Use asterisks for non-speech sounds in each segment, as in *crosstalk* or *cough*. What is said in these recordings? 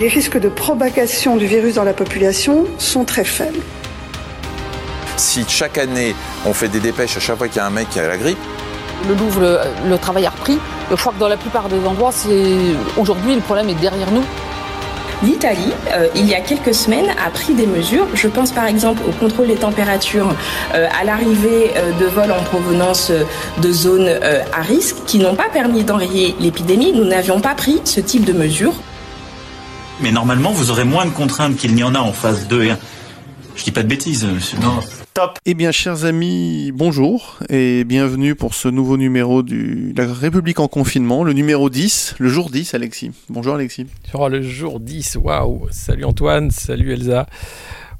Les risques de propagation du virus dans la population sont très faibles. Si chaque année on fait des dépêches à chaque fois qu'il y a un mec qui a la grippe, le Louvre, le, travail a repris. Je crois que dans la plupart des endroits, c'est aujourd'hui le problème est derrière nous. L'Italie, euh, il y a quelques semaines, a pris des mesures. Je pense par exemple au contrôle des températures euh, à l'arrivée euh, de vols en provenance de zones à risque qui n'ont pas permis d'enrayer l'épidémie. Nous n'avions pas pris ce type de mesures. Mais normalement, vous aurez moins de contraintes qu'il n'y en a en phase 2 et 1. Je dis pas de bêtises, monsieur. Non. Top. Eh bien, chers amis, bonjour et bienvenue pour ce nouveau numéro du La République en confinement, le numéro 10, le jour 10, Alexis. Bonjour, Alexis. Oh, le jour 10, waouh. Salut Antoine, salut Elsa.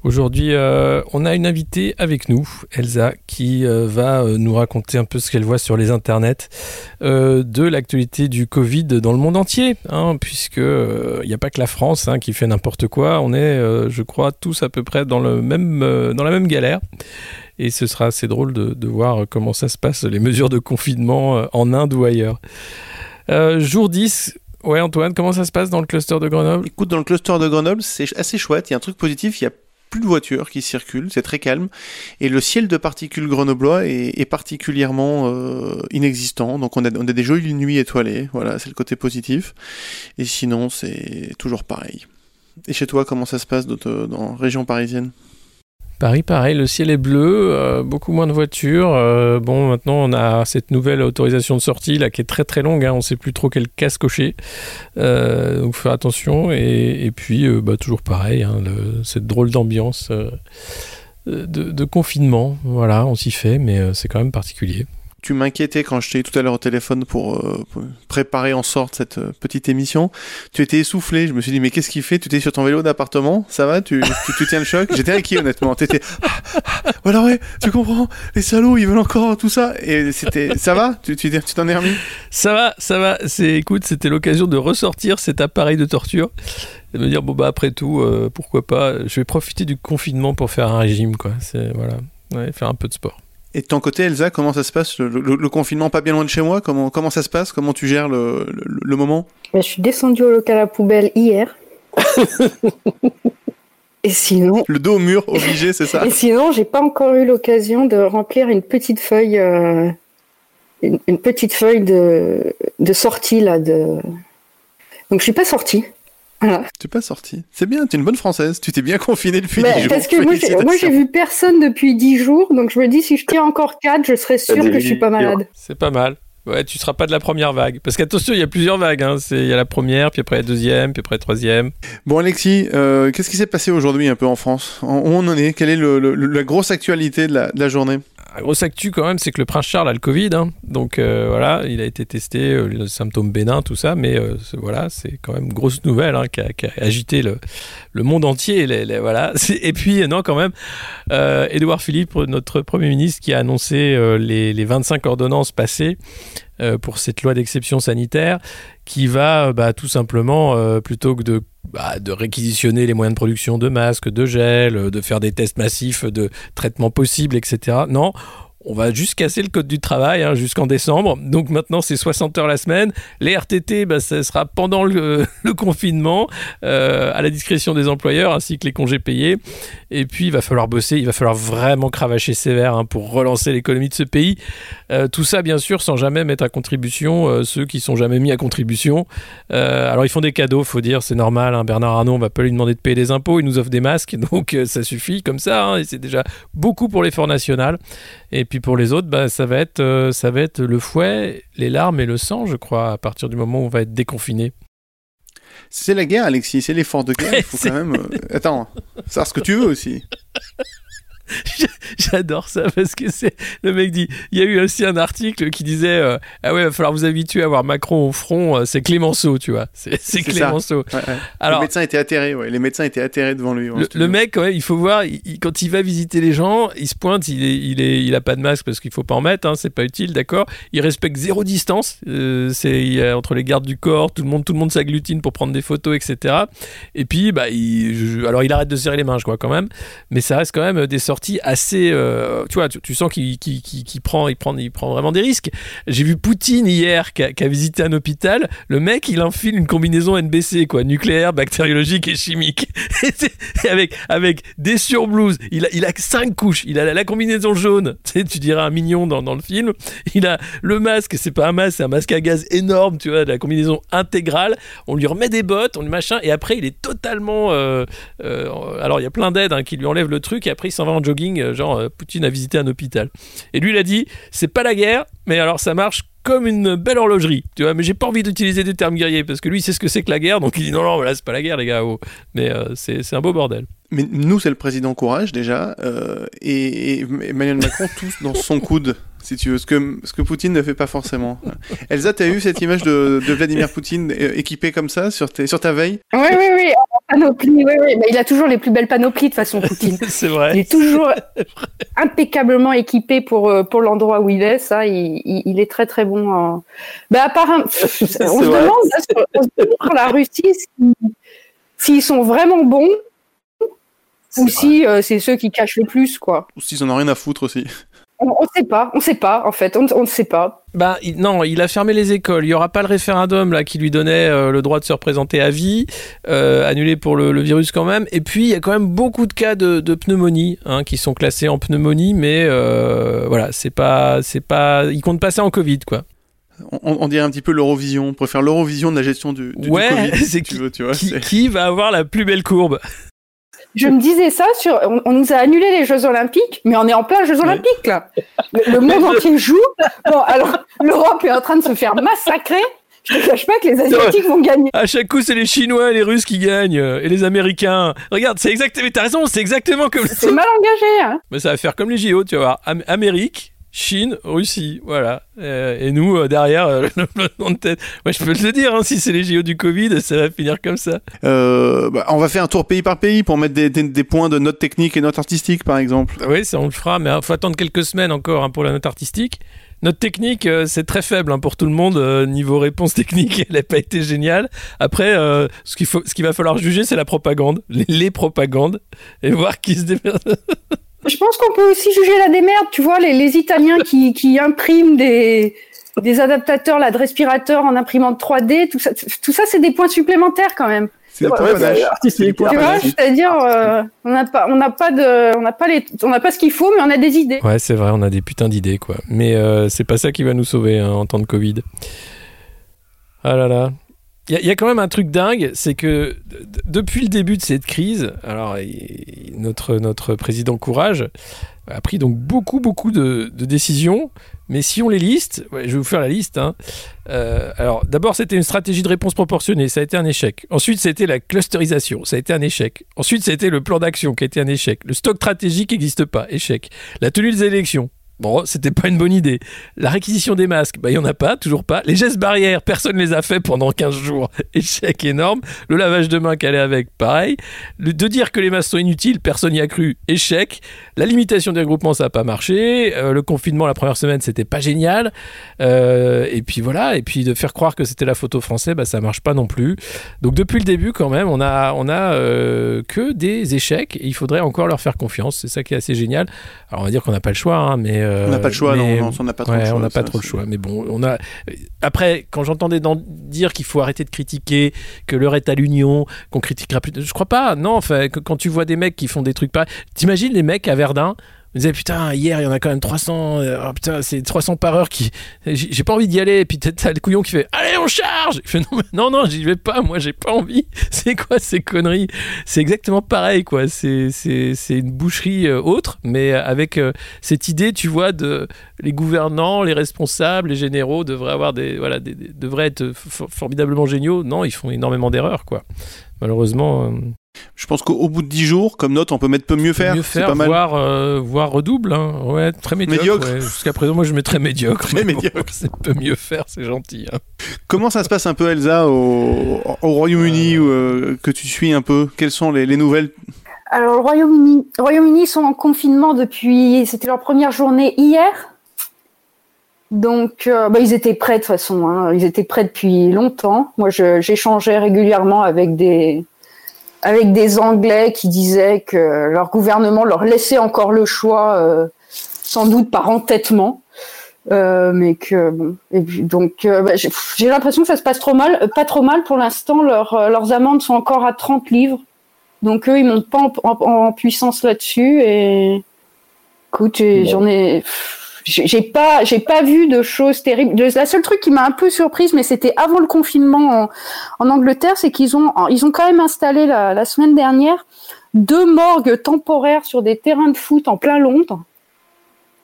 Aujourd'hui, euh, on a une invitée avec nous, Elsa, qui euh, va euh, nous raconter un peu ce qu'elle voit sur les internets de l'actualité du Covid dans le monde entier, hein, puisque il n'y a pas que la France hein, qui fait n'importe quoi. On est, je crois, tous à peu près dans le même, dans la même galère. Et ce sera assez drôle de, voir comment ça se passe, les mesures de confinement en Inde ou ailleurs. jour 10, Ouais, Antoine, comment ça se passe dans le cluster de Grenoble? Écoute, dans le cluster de Grenoble, c'est assez chouette. Il y a un truc positif. Il y a plus de voitures qui circulent, c'est très calme. Et le ciel de particules grenoblois est, particulièrement euh, inexistant. Donc on a, des jolies nuits étoilées, voilà, c'est le côté positif. Et sinon, c'est toujours pareil. Et chez toi, comment ça se passe dans, dans région parisienne? Paris, pareil, le ciel est bleu, euh, beaucoup moins de voitures. Euh, bon, maintenant, on a cette nouvelle autorisation de sortie là qui est très très longue. Hein, on ne sait plus trop quel casse cocher. Euh, donc, faire attention. Et, puis, bah, toujours pareil, hein, cette drôle d'ambiance de, confinement. Voilà, on s'y fait, mais c'est quand même particulier tu m'inquiétais quand je t'ai eu tout à l'heure au téléphone pour, euh, préparer en sorte cette euh, petite émission. Tu étais essoufflé. Je me suis dit, mais qu'est-ce qu'il fait? Tu étais sur ton vélo d'appartement Ça va? Tu, tu, tiens le choc? *laughs* J'étais inquiet, honnêtement. T'étais. Ah, ah, voilà, ouais, tu comprends Les salauds, ils veulent encore tout ça. Et c'était. Ça va? Tu t'en es remis? Ça va, ça va. C'est, écoute, c'était l'occasion de ressortir cet appareil de torture et de me dire, bon, bah, après tout, euh, pourquoi pas? Je vais profiter du confinement pour faire un régime, quoi. C'est, voilà. Ouais, faire un peu de sport. Et de ton côté, Elsa, comment ça se passe le, confinement pas bien loin de chez moi? Comment, comment ça se passe? Comment tu gères le, moment? Je suis descendue au local à poubelle hier. *laughs* Et sinon. Le dos au mur, obligé, c'est ça? *laughs* Et sinon, j'ai pas encore eu l'occasion de remplir une petite feuille. Euh, une, petite feuille de, de sortie, là. De... Donc, je suis pas sortie. Tu n'es pas sorti. C'est bien, tu es une bonne française. Tu t'es bien confinée depuis 10 jours. Parce que moi, j'ai vu personne depuis 10 jours, donc je me dis, si je tiens encore 4, je serai sûr que je suis pas malade. C'est pas mal. Ouais, tu seras pas de la première vague. Parce qu'attention, il y a plusieurs vagues. Hein. Il y a la première, puis après la deuxième, puis après la troisième. Bon, Alexis, euh, qu'est-ce qui s'est passé aujourd'hui un peu en France? Où on en est? Quelle est la grosse actualité de la journée? La grosse actu quand même, c'est que le prince Charles a le Covid. Hein. Donc euh, voilà, il a été testé, euh, les symptômes bénins, tout ça. Mais euh, voilà, c'est quand même grosse nouvelle hein, qui, a, agité le, monde entier. voilà. *laughs* Et puis, non, quand même, Édouard Philippe, notre Premier ministre, qui a annoncé les, les 25 ordonnances passées pour cette loi d'exception sanitaire qui va bah, tout simplement, plutôt que de bah, de réquisitionner les moyens de production de masques, de gel, de faire des tests massifs de traitement possible, etc. Non, on va juste casser le code du travail hein, jusqu'en décembre. Donc maintenant, c'est 60 heures la semaine. Les RTT, bah, ça sera pendant *laughs* le, confinement, euh, à la discrétion des employeurs, ainsi que les congés payés. Et puis, il va falloir bosser, il va falloir vraiment cravacher sévère hein, pour relancer l'économie de ce pays. Euh, tout ça, bien sûr, sans jamais mettre à contribution euh, ceux qui sont jamais mis à contribution. alors, ils font des cadeaux, faut dire, c'est normal. Hein. Bernard Arnault, on va pas lui demander de payer des impôts, il nous offre des masques, *laughs* donc ça suffit comme ça. c'est déjà beaucoup pour l'effort national. Et puis pour les autres, bah, ça, va être, euh, ça va être le fouet, les larmes et le sang, je crois, à partir du moment où on va être déconfiné. C'est la guerre, Alexis, c'est l'effort de guerre. Il faut *laughs* quand même. Euh, attends, savoir ce que tu veux aussi. *laughs* J'adore ça parce que c'est le mec dit. Il y a eu aussi un article qui disait euh, ah ouais, il va falloir vous habituer à voir Macron au front. Euh, c'est Clémenceau, tu vois. C'est Clémenceau. Alors les médecins étaient atterrés. Ouais. Les médecins étaient atterrés devant lui. Le, mec, quand même, il faut voir. quand il va visiter les gens, il se pointe. Il est, il est, il a pas de masque parce qu'il faut pas en mettre. Hein, c'est pas utile, d'accord. Il respecte zéro distance. Euh, c'est entre les gardes du corps, tout le monde, tout le monde s'agglutine pour prendre des photos, etc. Et puis, bah, il, alors il arrête de serrer les mains, je crois quand même. Mais ça reste quand même des sorties assez, euh, tu vois, tu, sens qu'il prend, il prend, il prend vraiment des risques. J'ai vu Poutine hier qui a, visité un hôpital. Le mec, il enfile une combinaison NBC, quoi, nucléaire, bactériologique et chimique, *laughs* avec avec des surblouses. Il a, cinq couches. Il a la, combinaison jaune. *laughs* Tu sais, dirais un mignon dans, dans le film. Il a le masque. C'est pas un masque, c'est un masque à gaz énorme. Tu vois, de la combinaison intégrale. On lui remet des bottes, on lui machin, et après il est totalement. euh, euh, alors il y a plein d'aides hein, qui lui enlèvent le truc, et après il s'en va en jogging, euh, genre euh, Poutine a visité un hôpital. Et lui il a dit, c'est pas la guerre, mais alors ça marche comme une belle horlogerie, tu vois. Mais j'ai pas envie d'utiliser des termes guerriers parce que lui il sait ce que c'est que la guerre, donc il dit non non voilà c'est pas la guerre les gars, oh. mais euh, c'est c'est un beau bordel. Mais nous, c'est le président Courage déjà, euh, et, et Emmanuel Macron *laughs* tous dans son coude, si tu veux, ce que, ce que Poutine ne fait pas forcément. Elsa, t'as eu cette image de, de Vladimir Poutine euh, équipé comme ça sur, tes, sur ta veille? Oui, oui, oui. En Panoplie, oui, oui. Mais il a toujours les plus belles panoplies de façon Poutine. *laughs* c'est vrai. Il est toujours *laughs* impeccablement équipé pour, euh, pour l'endroit où il est. Ça, il, est très très bon. En... Bah, à part un- *laughs* on se demande là, sur, on se demande sur la Russie si- s'ils sont vraiment bons ou si euh, c'est ceux qui cachent le plus, quoi. Ou s'ils en ont rien à foutre aussi On ne sait pas, on sait pas en fait, on ne sait pas. Bah il- non, il a fermé les écoles. Il y aura pas le référendum là qui lui donnait euh, le droit de se représenter à vie, euh, annulé pour le, le virus quand même. Et puis il y a quand même beaucoup de cas de, de pneumonie hein, qui sont classés en pneumonie, mais euh, voilà, c'est pas, c'est pas, ils comptent pas ça en Covid quoi. on, on dirait un petit peu l'Eurovision, on faire l'Eurovision de la gestion du, du, du Ouais, Covid, *laughs* c'est si tu veux, tu vois. Qui, c'est- qui va avoir la plus belle courbe Je me disais ça sur. On, on nous a annulé les Jeux Olympiques, mais on est en plein Jeux Olympiques là. Le, le monde entier joue. Bon, alors l'Europe est en train de se faire massacrer. Je te cache pas que les Asiatiques vont gagner. À chaque coup, c'est les Chinois et les Russes qui gagnent euh, et les Américains. Regarde, c'est exactement. T'as raison, c'est exactement comme. C'est mal engagé. Hein. Mais ça va faire comme les JO, tu vas voir. Am- Amérique, Chine, Russie, voilà. Euh, et nous, euh, derrière, euh, *laughs* le peloton de tête. Ouais, je peux te le dire, hein, si c'est les JO du Covid, ça va finir comme ça. Euh, bah, on va faire un tour pays par pays pour mettre des, des, des points de notes techniques et notes artistiques, par exemple. Oui, ça on le fera, mais il faut attendre quelques semaines encore hein, pour la note artistique. Notre technique, euh, c'est très faible hein, pour tout le monde. euh, niveau réponse technique, *laughs* elle n'a pas été géniale. Après, euh, ce qu'il faut, ce qu'il va falloir juger, c'est la propagande, les, les propagandes, et voir qui se démerde. *laughs* Je pense qu'on peut aussi juger la démerde. Tu vois, les, les Italiens qui, qui impriment des, des adaptateurs là, de respirateurs en imprimante 3D, tout ça, tout ça c'est des points supplémentaires quand même. C'est Ouais, points Tu vois, c'est-à-dire, euh, on n'a pas, on n'a pas de, on n'a pas les, on n'a pas ce qu'il faut, mais on a des idées. Ouais, c'est vrai, on a des putains d'idées, quoi. Mais euh, c'est pas ça qui va nous sauver hein, en temps de Covid. Ah là là. Il y, a- quand même un truc dingue, c'est que depuis le début de cette crise, alors notre, président Courage a pris donc beaucoup, beaucoup de, décisions, mais si on les liste, je vais vous faire la liste. hein. Euh, alors d'abord, c'était une stratégie de réponse proportionnée, ça a été un échec. Ensuite, c'était la clusterisation, ça a été un échec. Ensuite, c'était le plan d'action qui a été un échec. Le stock stratégique n'existe pas, échec. La tenue des élections. Bon, c'était pas une bonne idée. La réquisition des masques, bah, il y en a pas, toujours pas. Les gestes barrières, personne les a fait pendant 15 jours. *laughs* Échec énorme. Le lavage de mains qu'elle est avec, pareil. De dire que les masques sont inutiles, personne n'y a cru. Échec. La limitation des regroupements, ça a pas marché. Euh, le confinement, la première semaine, c'était pas génial. Euh, et puis voilà. Et puis de faire croire que c'était la photo français, bah, ça marche pas non plus. Donc depuis le début, quand même, on a, on a euh, que des échecs. Et il faudrait encore leur faire confiance. C'est ça qui est assez génial. Alors on va dire qu'on n'a pas le choix, hein, mais On n'a pas le choix, mais- non, on n'a pas trop ouais, le choix. on n'a pas ça, trop le choix. Mais bon, on a. Après, quand j'entendais dire qu'il faut arrêter de critiquer, que l'heure est à l'union, qu'on critiquera plus, je crois pas. Non, enfin, quand tu vois des mecs qui font des trucs pareils, t'imagines les mecs à Verdun. Ils disaient putain hier il y en a quand même 300 euh, oh, putain c'est 300 par heure qui j'ai pas envie d'y aller. Et puis t'as le couillon qui fait allez on charge! Il fait non non non j'y vais pas moi j'ai pas envie. *laughs* C'est quoi ces conneries? C'est exactement pareil quoi. C'est une boucherie euh, autre mais avec euh, cette idée tu vois de les gouvernants les responsables les généraux devraient avoir des voilà devraient être for- formidablement géniaux. Non ils font énormément d'erreurs quoi. Malheureusement Je pense qu'au au bout de 10 jours, comme note, on peut mettre peut mieux faire. mieux C'est faire pas mal. voire euh, voire redouble hein. ouais très médiocre, Médiocre. ouais. jusqu'à présent moi je mettrais médiocre Mais mais bon, médiocre. *laughs* c'est peut mieux faire c'est gentil hein. Comment ça se passe un peu, Elsa, au, au Royaume-Uni, euh, que tu suis un peu? Quelles sont les, les nouvelles? Alors, le Royaume-Uni, le Royaume-Uni sont en confinement depuis, c'était leur première journée hier. Donc, euh, bah, ils étaient prêts de toute façon. Hein. Ils étaient prêts depuis longtemps. Moi, je- j'échangeais régulièrement avec des avec des Anglais qui disaient que leur gouvernement leur laissait encore le choix, euh, sans doute par entêtement. Euh, mais que bon et puis, donc euh, bah, j'ai l'impression que ça se passe trop mal, euh, pas trop mal pour l'instant. Leurs euh, leurs amendes sont encore à 30 livres, donc eux ils montent pas en, en- en puissance là-dessus. Et écoute, j'en ai, j'ai pas j'ai pas vu de choses terribles. Le- La seule truc qui m'a un peu surprise, mais c'était avant le confinement en, en Angleterre, c'est qu'ils ont ils ont quand même installé la, la semaine dernière deux morgues temporaires sur des terrains de foot en plein Londres.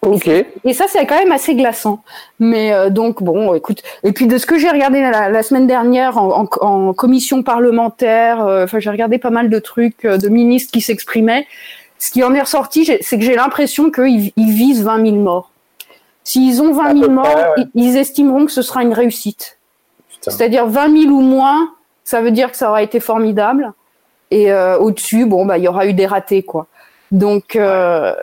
Ok. Et ça, c'est quand même assez glaçant. Mais euh, donc, bon, écoute. Et puis, de ce que j'ai regardé la, la semaine dernière en, en- en commission parlementaire, euh, enfin, j'ai regardé pas mal de trucs euh, de ministres qui s'exprimaient. Ce qui en est ressorti, c'est que j'ai l'impression qu'ils ils visent 20 000 morts. S'ils ont 20 000 peu morts, près, ouais. ils, estimeront que ce sera une réussite. C'est-à-dire 20 000 ou moins, ça veut dire que ça aura été formidable. Et euh, au-dessus, bon, bah, il y aura eu des ratés, quoi. Donc, euh,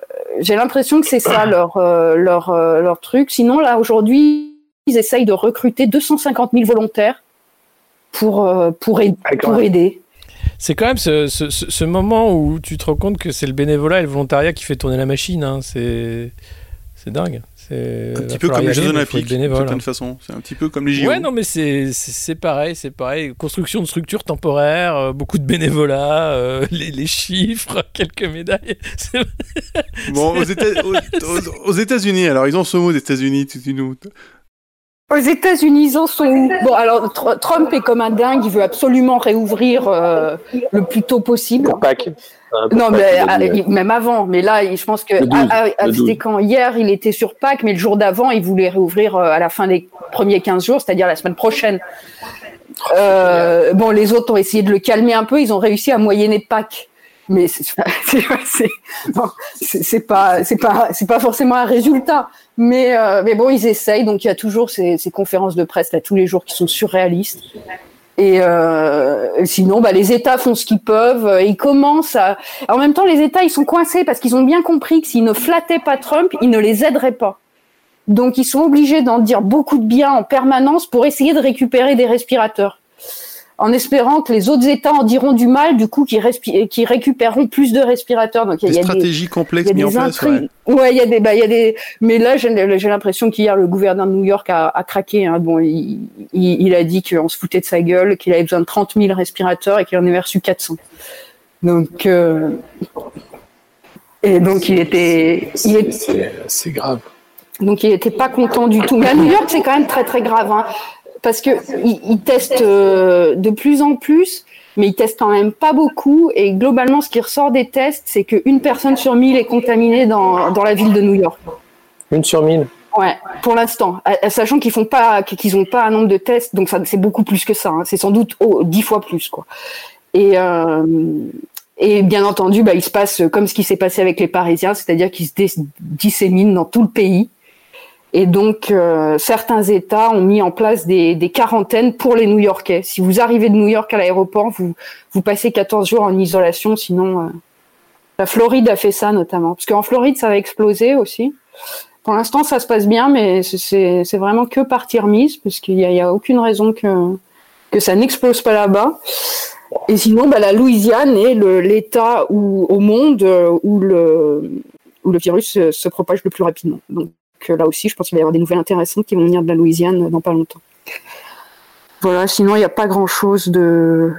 j'ai l'impression que c'est ça *coughs* leur, euh, leur, euh, leur truc. Sinon, là, aujourd'hui, ils essayent de recruter 250 000 volontaires pour, euh, pour, Ah, pour aider. C'est quand même ce, ce- ce- ce moment où tu te rends compte que c'est le bénévolat et le volontariat qui fait tourner la machine. hein. C'est c'est dingue. C'est Un petit peu comme les Jeux Olympiques, d'une certaine hein. façon. C'est un petit peu comme les JO. Ouais, non, mais c'est pareil, c'est pareil. Construction de structures temporaires, euh, beaucoup de bénévolat, euh, *laughs* les, les chiffres, *laughs* quelques médailles. *laughs* C'est- Bon, aux États- aux- aux- aux États-Unis, alors ils ont ce mot aux États-Unis, tu, tu nous. Aux États-Unis, ils en sont où? Bon, alors Tr- Trump est comme un dingue, il veut absolument réouvrir euh, le plus tôt possible. Pour Pâques. Hein, pour Non, Pâques, mais ah, dit, même avant. Mais là, je pense que Le 12, ah, ah, c'était 12. quand hier, il était sur Pâques, mais le jour d'avant, il voulait réouvrir euh, à la fin des premiers 15 jours, c'est-à-dire la semaine prochaine. Euh, bon, les autres ont essayé de le calmer un peu. Ils ont réussi à moyenner Pâques. Mais c'est pas pas forcément un résultat. Mais euh, mais bon, ils essayent. Donc il y a toujours ces, ces conférences de presse là tous les jours qui sont surréalistes. Et euh, sinon, bah, les États font ce qu'ils peuvent. Ils commencent à. En même temps, les États, ils sont coincés parce qu'ils ont bien compris que s'ils ne flattaient pas Trump, ils ne les aideraient pas. Donc, ils sont obligés d'en dire beaucoup de bien en permanence pour essayer de récupérer des respirateurs. En espérant que les autres États en diront du mal, du coup, qu'ils récupéreront plus de respirateurs. Donc, il y a- Des stratégies il complexes y a mises en des place. ouais. intrigues. Ouais, il y a des, bah, il y a des. Mais là, j'ai l'impression qu'hier le gouverneur de New York a, a craqué. Hein. Bon, il, il, il a dit qu'on se foutait de sa gueule, qu'il avait besoin de 30 000 respirateurs et qu'il en avait reçu 400. Donc, euh, et donc il était, C'est- est, C'est c'est grave. donc il était pas content du tout. Mais à New York, c'est quand même très très grave, hein, parce que ils, ils testent euh, de plus en plus, mais ils testent quand même pas beaucoup. Et globalement, ce qui ressort des tests, c'est qu'une personne sur mille est contaminée dans, dans la ville de New York. Une sur mille. Ouais, pour l'instant, À- à- sachant qu'ils font pas, qu'ils ont pas un nombre de tests, donc c'est beaucoup plus que ça. hein. C'est sans doute oh, dix fois plus quoi. Et euh, et bien entendu, bah, il se passe comme ce qui s'est passé avec les Parisiens, c'est-à-dire qu'ils se disséminent dans tout le pays. Et donc, euh, certains États ont mis en place des, des quarantaines pour les New-Yorkais. Si vous arrivez de New York à l'aéroport, vous, vous passez 14 jours en isolation. Sinon, euh, la Floride a fait ça notamment. Parce qu'en Floride, ça va exploser aussi. Pour l'instant, ça se passe bien, mais c'est- vraiment que partie remise, parce qu'il n'y a, a aucune raison que, que ça n'explose pas là-bas. Et sinon, bah, la Louisiane est l'État au monde euh, où le, où le virus se, se propage le plus rapidement. Donc euh, là aussi, je pense qu'il va y avoir des nouvelles intéressantes qui vont venir de la Louisiane dans pas longtemps. Voilà, sinon, il n'y a pas grand-chose de,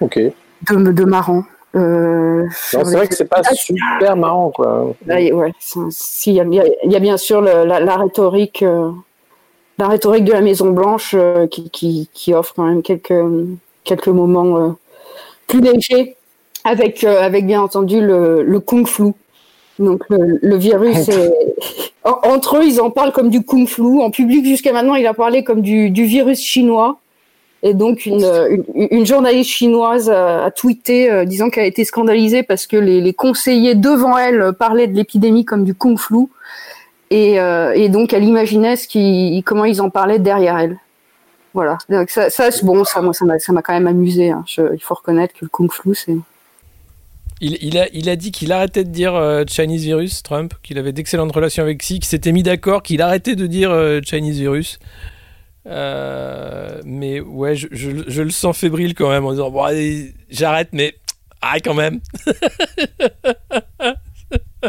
Ok. de, de marrant. Euh, Non, c'est vrai que c'est pas super marrant, quoi. Y- ouais, si, il y, a- il y a- il y a bien sûr le- la, la rhétorique, euh, la rhétorique de la Maison Blanche euh, qui, qui, qui offre quand même quelques quelques moments euh, plus légers, avec euh, avec bien entendu le, le kung flu. Donc le, le virus, est- entre eux, ils en parlent comme du kung flu. En public, jusqu'à maintenant, il a parlé comme du, du virus chinois. Et donc, une, une, une journaliste chinoise a, a tweeté euh, disant qu'elle a été scandalisée parce que les, les conseillers devant elle parlaient de l'épidémie comme du kung flu. Et, euh, et donc, elle imaginait ce qui, comment ils en parlaient derrière elle. Voilà. Donc, ça, ça c'est bon, ça, moi, ça m'a, ça m'a quand même amusé. Hein. Il faut reconnaître que le kung flu, c'est. Il, a, dit qu'il arrêtait de dire euh, Chinese virus, Trump, qu'il avait d'excellentes relations avec Xi, qu'il s'était mis d'accord, qu'il arrêtait de dire euh, Chinese virus. Euh, mais ouais, je, le sens fébrile quand même en disant bon, j'arrête, mais Ah, quand même. *laughs*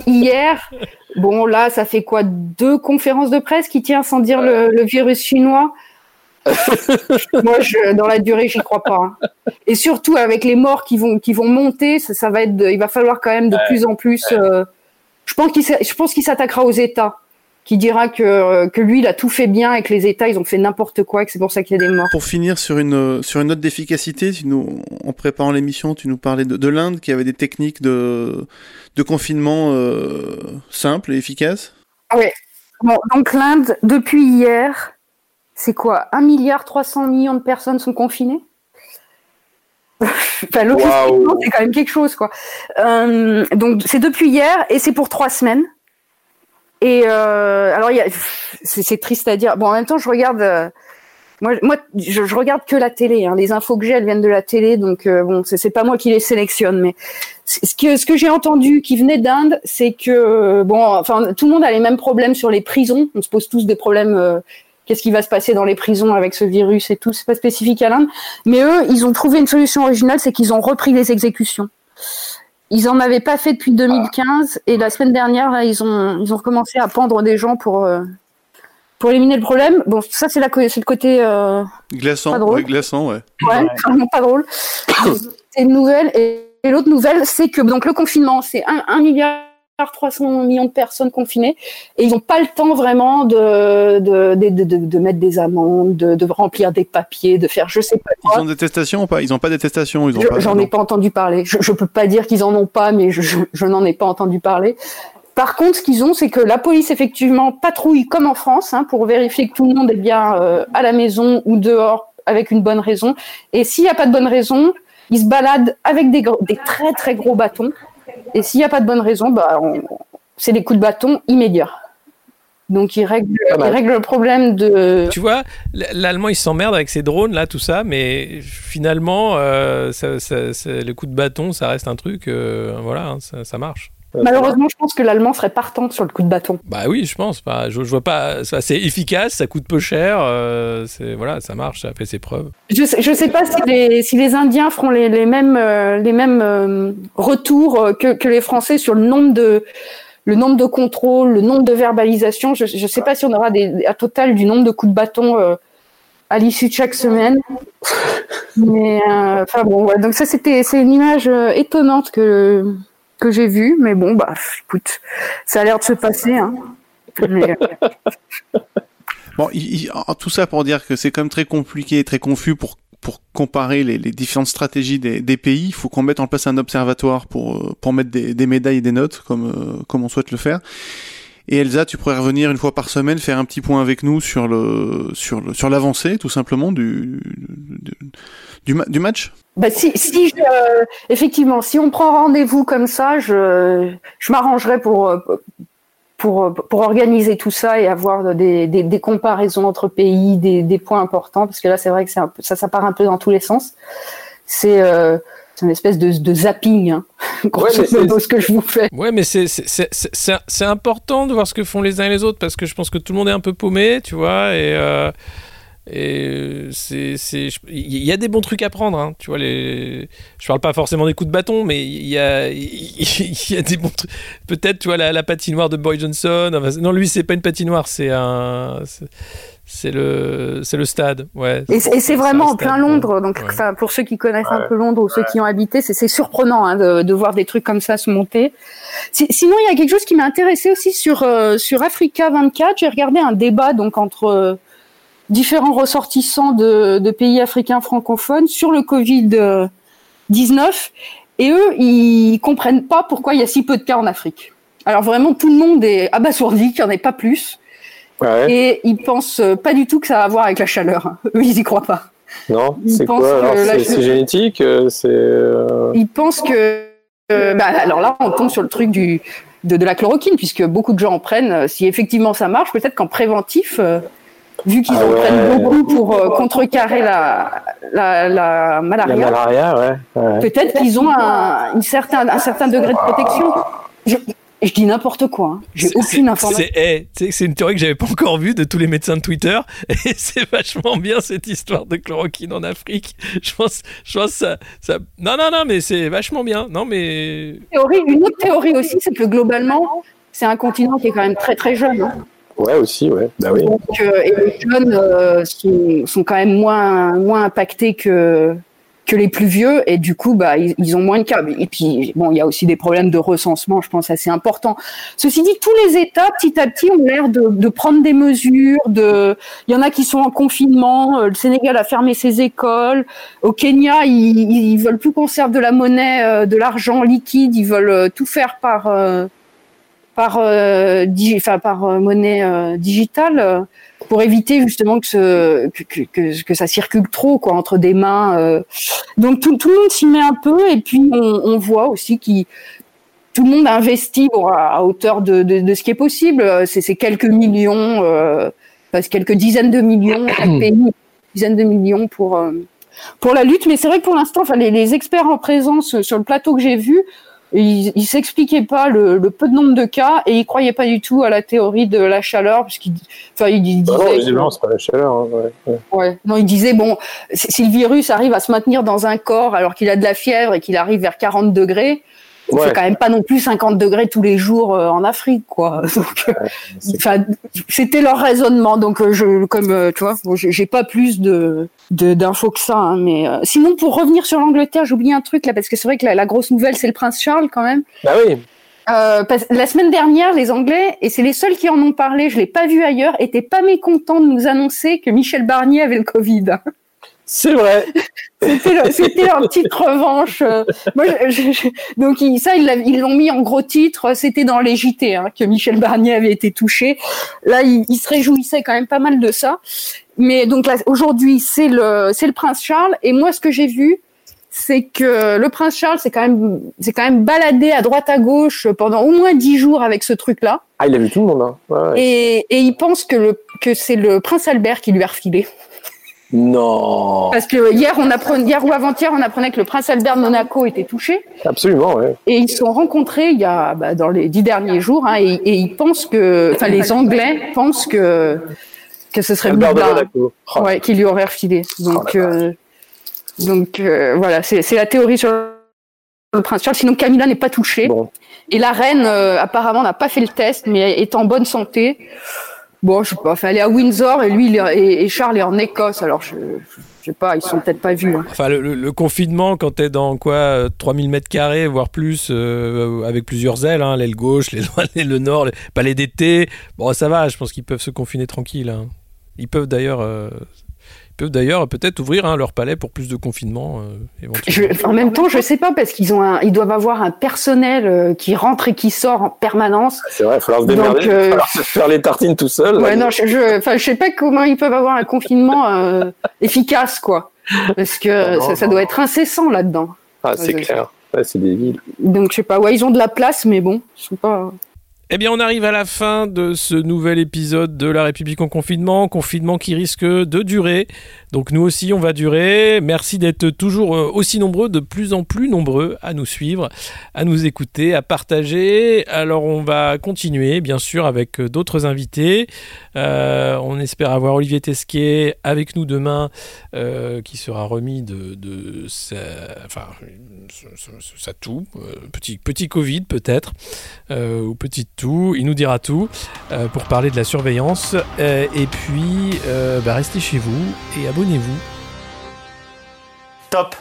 Hier, bon là, ça fait quoi? Deux conférences de presse qui tient sans dire le virus chinois? Moi, je, dans la durée, j'y crois pas. hein. Et surtout avec les morts qui vont qui vont monter, ça, ça va être. de- il va falloir quand même de plus en plus. euh, je pense qu'il s'a- je pense qu'il s'attaquera aux États, qui dira que que lui, il a tout fait bien et que les États, ils ont fait n'importe quoi et que c'est pour ça qu'il y a des morts. Pour finir sur une sur une note d'efficacité, tu nous, en préparant l'émission, tu nous parlais de, de l'Inde qui avait des techniques de de confinement euh, simples et efficaces. Ah ouais. Bon, donc l'Inde, depuis hier, c'est quoi 1 milliard 300 millions de personnes sont confinées *laughs* Enfin, logistiquement, c'est quand même quelque chose, quoi. Euh, donc, c'est depuis hier et c'est pour trois semaines. Et euh, alors, c'est triste à dire. Bon, en même temps, je regarde. euh, moi, moi je, je regarde que la télé. hein. Les infos que j'ai, elles viennent de la télé. Donc, bon, c'est pas moi qui les sélectionne. Mais ce que, ce que j'ai entendu qui venait d'Inde, c'est que, bon, enfin, tout le monde a les mêmes problèmes sur les prisons. On se pose tous des problèmes. Qu'est-ce qui va se passer dans les prisons avec ce virus et tout C'est pas spécifique à l'Inde. Mais eux, ils ont trouvé une solution originale, c'est qu'ils ont repris les exécutions. Ils en avaient pas fait depuis 2015 et la semaine dernière, là, ils ont ils ont recommencé à pendre des gens pour euh, pour éliminer le problème. Bon, ça c'est la c'est le côté euh, Glaçant, Pas drôle. ouais, glaçant, ouais. Ouais, vraiment pas drôle. *coughs* c'est une nouvelle. Et, et l'autre nouvelle, c'est que donc le confinement, c'est 1, milliard 300 millions de personnes confinées et ils n'ont pas le temps vraiment de, de, de, de, mettre des amendes, de, remplir des papiers, de faire je sais pas Ils ont des testations ou pas? Ils ont pas des testations. J'en ai pas entendu parler. Je, je peux pas dire qu'ils en ont pas, mais je, je, je n'en ai pas entendu parler. Par contre, ce qu'ils ont, c'est que la police effectivement patrouille comme en France hein, pour vérifier que tout le monde est bien euh, à la maison ou dehors avec une bonne raison. Et s'il n'y a pas de bonne raison, ils se baladent avec des, gros- des très très gros bâtons. Et s'il n'y a pas de bonne raison, bah, on- c'est des coups de bâton immédiats. Donc mal. règlent le problème de. Tu vois, l'Allemand il s'emmerde avec ses drones là, tout ça, mais finalement, euh, ça, ça- ça- le coup de bâton, ça reste un truc, euh, voilà, hein, ça, ça marche. Malheureusement, je pense que l'allemand serait partante sur le coup de bâton. Bah oui, je pense. Bah, je, je vois pas. C'est efficace, ça coûte peu cher. euh, c'est voilà, ça marche, ça fait ses preuves. Je sais, je sais pas si les, si les Indiens feront les, les mêmes, euh, les mêmes euh, retours euh, que, que les Français sur le nombre de le nombre de contrôles, le nombre de verbalisations. Je ne sais pas si on aura des, un total du nombre de coups de bâton euh, à l'issue de chaque semaine. *laughs* Mais euh, enfin bon, ouais, donc ça c'était c'est une image euh, étonnante que que j'ai vue, mais bon bah écoute, ça a l'air de se passer. Hein. Euh, *laughs* Bon, il- il- tout ça pour dire que c'est quand même très compliqué et très confus pour pour comparer les, les différentes stratégies des, pays. Il faut qu'on mette en place un observatoire pour euh, pour mettre des, des médailles et des notes comme euh, comme on souhaite le faire. Et Elsa, tu pourrais revenir une fois par semaine faire un petit point avec nous sur le sur sur l'avancée tout simplement du, du, ma- du match? Bah si, si je, euh, effectivement, si on prend rendez-vous comme ça, je, je m'arrangerai pour, euh, pour, pour organiser tout ça et avoir des, des, des comparaisons entre pays, des, des points importants, parce que là, c'est vrai que c'est un peu, ça, ça part un peu dans tous les sens. C'est euh, c'est une espèce de, de zapping, hein, *laughs* grosso c'est- modo, ce que je vous fais. Ouais, mais c'est c'est- c'est- c'est- c'est- c'est important de voir ce que font les uns et les autres parce que je pense que tout le monde est un peu paumé, tu vois, et. euh, et c'est, c'est, il y a des bons trucs à prendre, hein, tu vois. Les, je parle pas forcément des coups de bâton, mais il y a, *laughs* il y a des bons trucs. Peut-être, tu vois, la, la patinoire de Boy Johnson. enfin, non, lui, c'est pas une patinoire, c'est un, c'est, le, c'est le stade, ouais. Et c'est et c'est vraiment en plein Londres, donc ouais. enfin, pour ceux qui connaissent un peu Londres ou ceux qui ont habité, c'est c'est surprenant hein, de, de voir des trucs comme ça se monter. Si- sinon, il y a quelque chose qui m'a intéressé aussi sur euh, sur Africa 24. J'ai regardé un débat donc entre euh, différents ressortissants de, de pays africains francophones sur le Covid 19, et eux, ils comprennent pas pourquoi il y a si peu de cas en Afrique. Alors vraiment, tout le monde est abasourdi qu'il n'y en ait pas plus. Ouais. Et ils pensent pas du tout que ça a à voir avec la chaleur. *laughs* Eux, ils y croient pas. Non, c'est quoi alors C'est génétique euh, C'est. euh, Ils pensent que. euh, bah, alors là, on tombe sur le truc du, de, de la chloroquine, puisque beaucoup de gens en prennent. Si effectivement ça marche, peut-être qu'en préventif, euh, vu qu'ils Ah en ouais. prennent beaucoup pour euh, contrecarrer la, la, la La malaria, malaria, ouais. ouais. peut-être qu'ils ont un, une certain, un certain degré de protection. Je- je dis n'importe quoi. Hein. J'ai aucune information. C'est une théorie que j'avais pas encore vue de tous les médecins de Twitter. *laughs* Et c'est vachement bien cette histoire de chloroquine en Afrique. *laughs* Je pense, je pense ça, ça. Non, non, non, mais c'est vachement bien. Non, mais. Théorie, une autre théorie aussi, c'est que globalement, c'est un continent qui est quand même très très jeune. Hein. Ouais, aussi, ouais. Bah oui. Donc, et les jeunes euh, sont, sont, quand même moins, moins impactés que, que les plus vieux et du coup bah ils, ont moins de cas et puis bon il y a aussi des problèmes de recensement je pense assez importants ceci dit tous les États petit à petit ont l'air de, prendre des mesures de il y en a qui sont en confinement euh, le Sénégal a fermé ses écoles au Kenya ils, ils veulent plus qu'on serve de la monnaie euh, de l'argent liquide ils veulent tout faire par par enfin par monnaie digitale pour éviter justement que, ce, que, que, que, ça circule trop quoi entre des mains. Euh. Donc tout, tout, le monde s'y met un peu et puis on, on voit aussi qui tout le monde investit bon, à hauteur de, de, de, ce qui est possible. C'est quelques millions, euh, quelques dizaines de millions chaque *coughs* pays, dizaines de millions pour euh, pour la lutte. Mais c'est vrai que pour l'instant, enfin les, les, experts en présence sur le plateau que j'ai vu il, il s'expliquait pas le, le, peu de nombre de cas et il croyait pas du tout à la théorie de la chaleur puisqu'il enfin il, il disait bah non, c'est pas la chaleur hein, ouais, ouais. ouais, non il disait bon si le virus arrive à se maintenir dans un corps alors qu'il a de la fièvre et qu'il arrive vers 40 degrés Ouais. C'est quand même pas non plus 50 degrés tous les jours euh, en Afrique, quoi. *laughs* Donc, euh, c'était leur raisonnement. Donc, euh, je, comme euh, tu vois, bon, j'ai pas plus de d'infos que ça. Hein, mais euh, sinon, pour revenir sur l'Angleterre, j'ai oublié un truc là parce que c'est vrai que la, la grosse nouvelle, c'est le prince Charles quand même. Bah oui. Parce, la semaine dernière, les Anglais, et c'est les seuls qui en ont parlé, je l'ai pas vu ailleurs, étaient pas mécontents de nous annoncer que Michel Barnier avait le Covid. C'est vrai. *laughs* C'était leur, leur, petite revanche. Moi, je, je, donc ça, ils l'ont mis en gros titre. C'était dans les JT hein, que Michel Barnier avait été touché. Là, il, il, se réjouissait quand même pas mal de ça. Mais donc là, aujourd'hui, c'est le, c'est le prince Charles. Et moi, ce que j'ai vu, c'est que le prince Charles, c'est quand même, c'est quand même baladé à droite à gauche pendant au moins dix jours avec ce truc-là. Ah, il a vu tout le monde. Hein. Ouais, ouais. Et, et il pense que le, que c'est le prince Albert qui lui a refilé. Non. Parce que hier, on apprenait, hier ou avant-hier, on apprenait que le prince Albert de Monaco était touché. Absolument, ouais. Et ils se sont rencontrés il y a, bah, dans les dix derniers jours, hein, et, et, ils pensent que, enfin, les Anglais pensent que, que ce serait Albert de Monaco. Oh. Ouais, qui lui aurait refilé. Donc, oh, euh, donc, euh, voilà, c'est la théorie sur le prince Charles. Sinon, Camilla n'est pas touchée. Bon. Et la reine, euh, apparemment, n'a pas fait le test, mais est en bonne santé. Bon, je sais pas, enfin, à Windsor et lui, et, Charles est en Écosse, alors je, je sais pas, ils sont peut-être pas vus. Hein. Enfin, le, confinement, quand t'es dans quoi, 3000 mètres carrés, voire plus, euh, avec plusieurs ailes, hein, l'aile gauche, *laughs* l'aile le nord, le palais d'été, bon, ça va, je pense qu'ils peuvent se confiner tranquille. Hein. Ils peuvent d'ailleurs euh, peuvent d'ailleurs peut-être ouvrir hein, leur palais pour plus de confinement. Euh, *laughs* je, en même temps, je sais pas parce qu'ils ont, un, ils doivent avoir un personnel euh, qui rentre et qui sort en permanence. C'est vrai, il va falloir se démerder, il euh... falloir se faire les tartines tout seul. Ouais, non, je, je, enfin, je sais pas comment ils peuvent avoir un confinement euh, efficace, quoi, parce que non, ça, ça doit être incessant là-dedans. Ah, c'est clair. Ouais, c'est des villes. Donc je sais pas, ouais, ils ont de la place, mais bon, je sais pas. Eh bien, on arrive à la fin de ce nouvel épisode de La République en confinement, confinement qui risque de durer. Donc nous aussi, on va durer. Merci d'être toujours euh, aussi nombreux, de plus en plus nombreux à nous suivre, à nous écouter, à partager. Alors on va continuer, bien sûr, avec d'autres invités. Euh, on espère avoir Olivier Tesquet avec nous demain, euh, qui sera remis de, de sa, enfin, sa toux, euh, petit, petit Covid peut-être, euh, ou petite Il nous dira tout euh, pour parler de la surveillance. et puis, bah, restez chez vous et abonnez-vous. Top